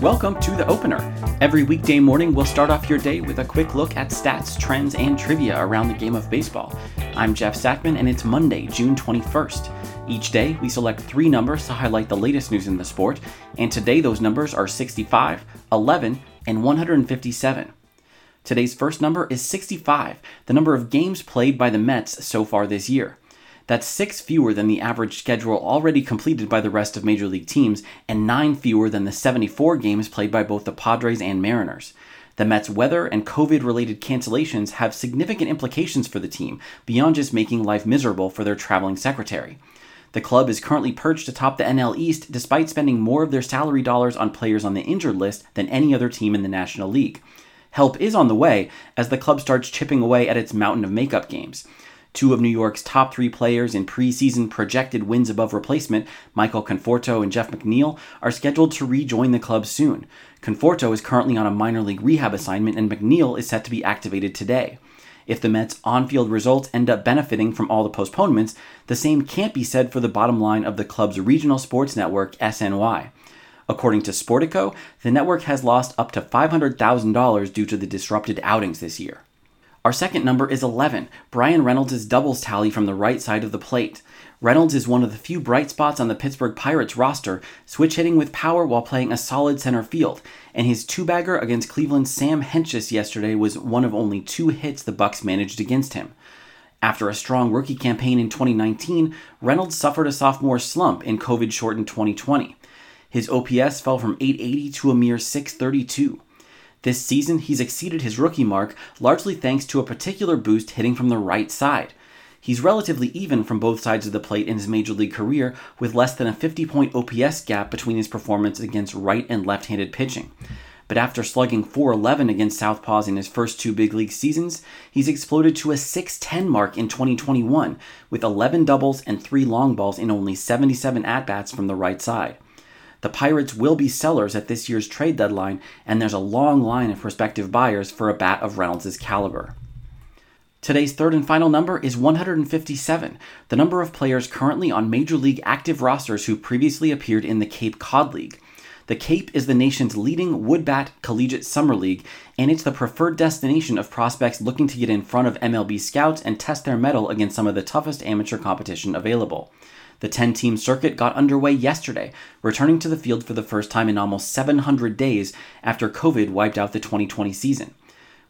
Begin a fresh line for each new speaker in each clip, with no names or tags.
Welcome to the opener. Every weekday morning, we'll start off your day with a quick look at stats, trends, and trivia around the game of baseball. I'm Jeff Sackman, and it's Monday, June 21st. Each day, we select three numbers to highlight the latest news in the sport, and today those numbers are 65, 11, and 157. Today's first number is 65, the number of games played by the Mets so far this year. That's six fewer than the average schedule already completed by the rest of Major League teams, and nine fewer than the 74 games played by both the Padres and Mariners. The Mets' weather and COVID related cancellations have significant implications for the team, beyond just making life miserable for their traveling secretary. The club is currently perched atop the NL East despite spending more of their salary dollars on players on the injured list than any other team in the National League. Help is on the way as the club starts chipping away at its mountain of makeup games. Two of New York's top three players in preseason projected wins above replacement, Michael Conforto and Jeff McNeil, are scheduled to rejoin the club soon. Conforto is currently on a minor league rehab assignment, and McNeil is set to be activated today. If the Mets' on field results end up benefiting from all the postponements, the same can't be said for the bottom line of the club's regional sports network, SNY. According to Sportico, the network has lost up to $500,000 due to the disrupted outings this year. Our second number is 11, Bryan Reynolds' doubles tally from the right side of the plate. Reynolds is one of the few bright spots on the Pittsburgh Pirates roster, switch hitting with power while playing a solid center field, and his two-bagger against Cleveland's Sam Hentges yesterday was one of only two hits the Bucs managed against him. After a strong rookie campaign in 2019, Reynolds suffered a sophomore slump in COVID-shortened 2020. His OPS fell from 880 to a mere 632. This season, he's exceeded his rookie mark largely thanks to a particular boost hitting from the right side. He's relatively even from both sides of the plate in his major league career, with less than a 50 point OPS gap between his performance against right and left handed pitching. But after slugging 411 against Southpaws in his first two big league seasons, he's exploded to a 610 mark in 2021, with 11 doubles and 3 long balls in only 77 at bats from the right side. The Pirates will be sellers at this year's trade deadline, and there's a long line of prospective buyers for a bat of Reynolds' caliber. Today's third and final number is 157, the number of players currently on Major League active rosters who previously appeared in the Cape Cod League. The Cape is the nation's leading woodbat collegiate summer league, and it's the preferred destination of prospects looking to get in front of MLB scouts and test their mettle against some of the toughest amateur competition available. The 10 team circuit got underway yesterday, returning to the field for the first time in almost 700 days after COVID wiped out the 2020 season.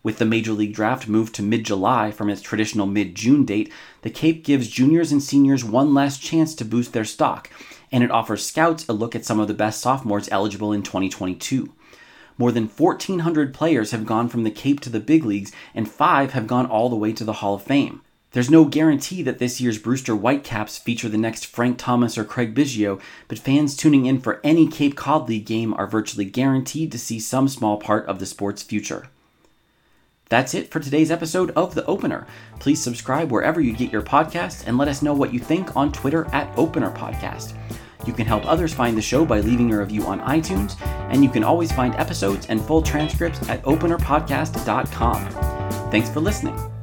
With the Major League Draft moved to mid July from its traditional mid June date, the Cape gives juniors and seniors one last chance to boost their stock, and it offers scouts a look at some of the best sophomores eligible in 2022. More than 1,400 players have gone from the Cape to the big leagues, and five have gone all the way to the Hall of Fame. There's no guarantee that this year's Brewster Whitecaps feature the next Frank Thomas or Craig Biggio, but fans tuning in for any Cape Cod League game are virtually guaranteed to see some small part of the sport's future. That's it for today's episode of The Opener. Please subscribe wherever you get your podcasts and let us know what you think on Twitter at Opener Podcast. You can help others find the show by leaving a review on iTunes, and you can always find episodes and full transcripts at openerpodcast.com. Thanks for listening.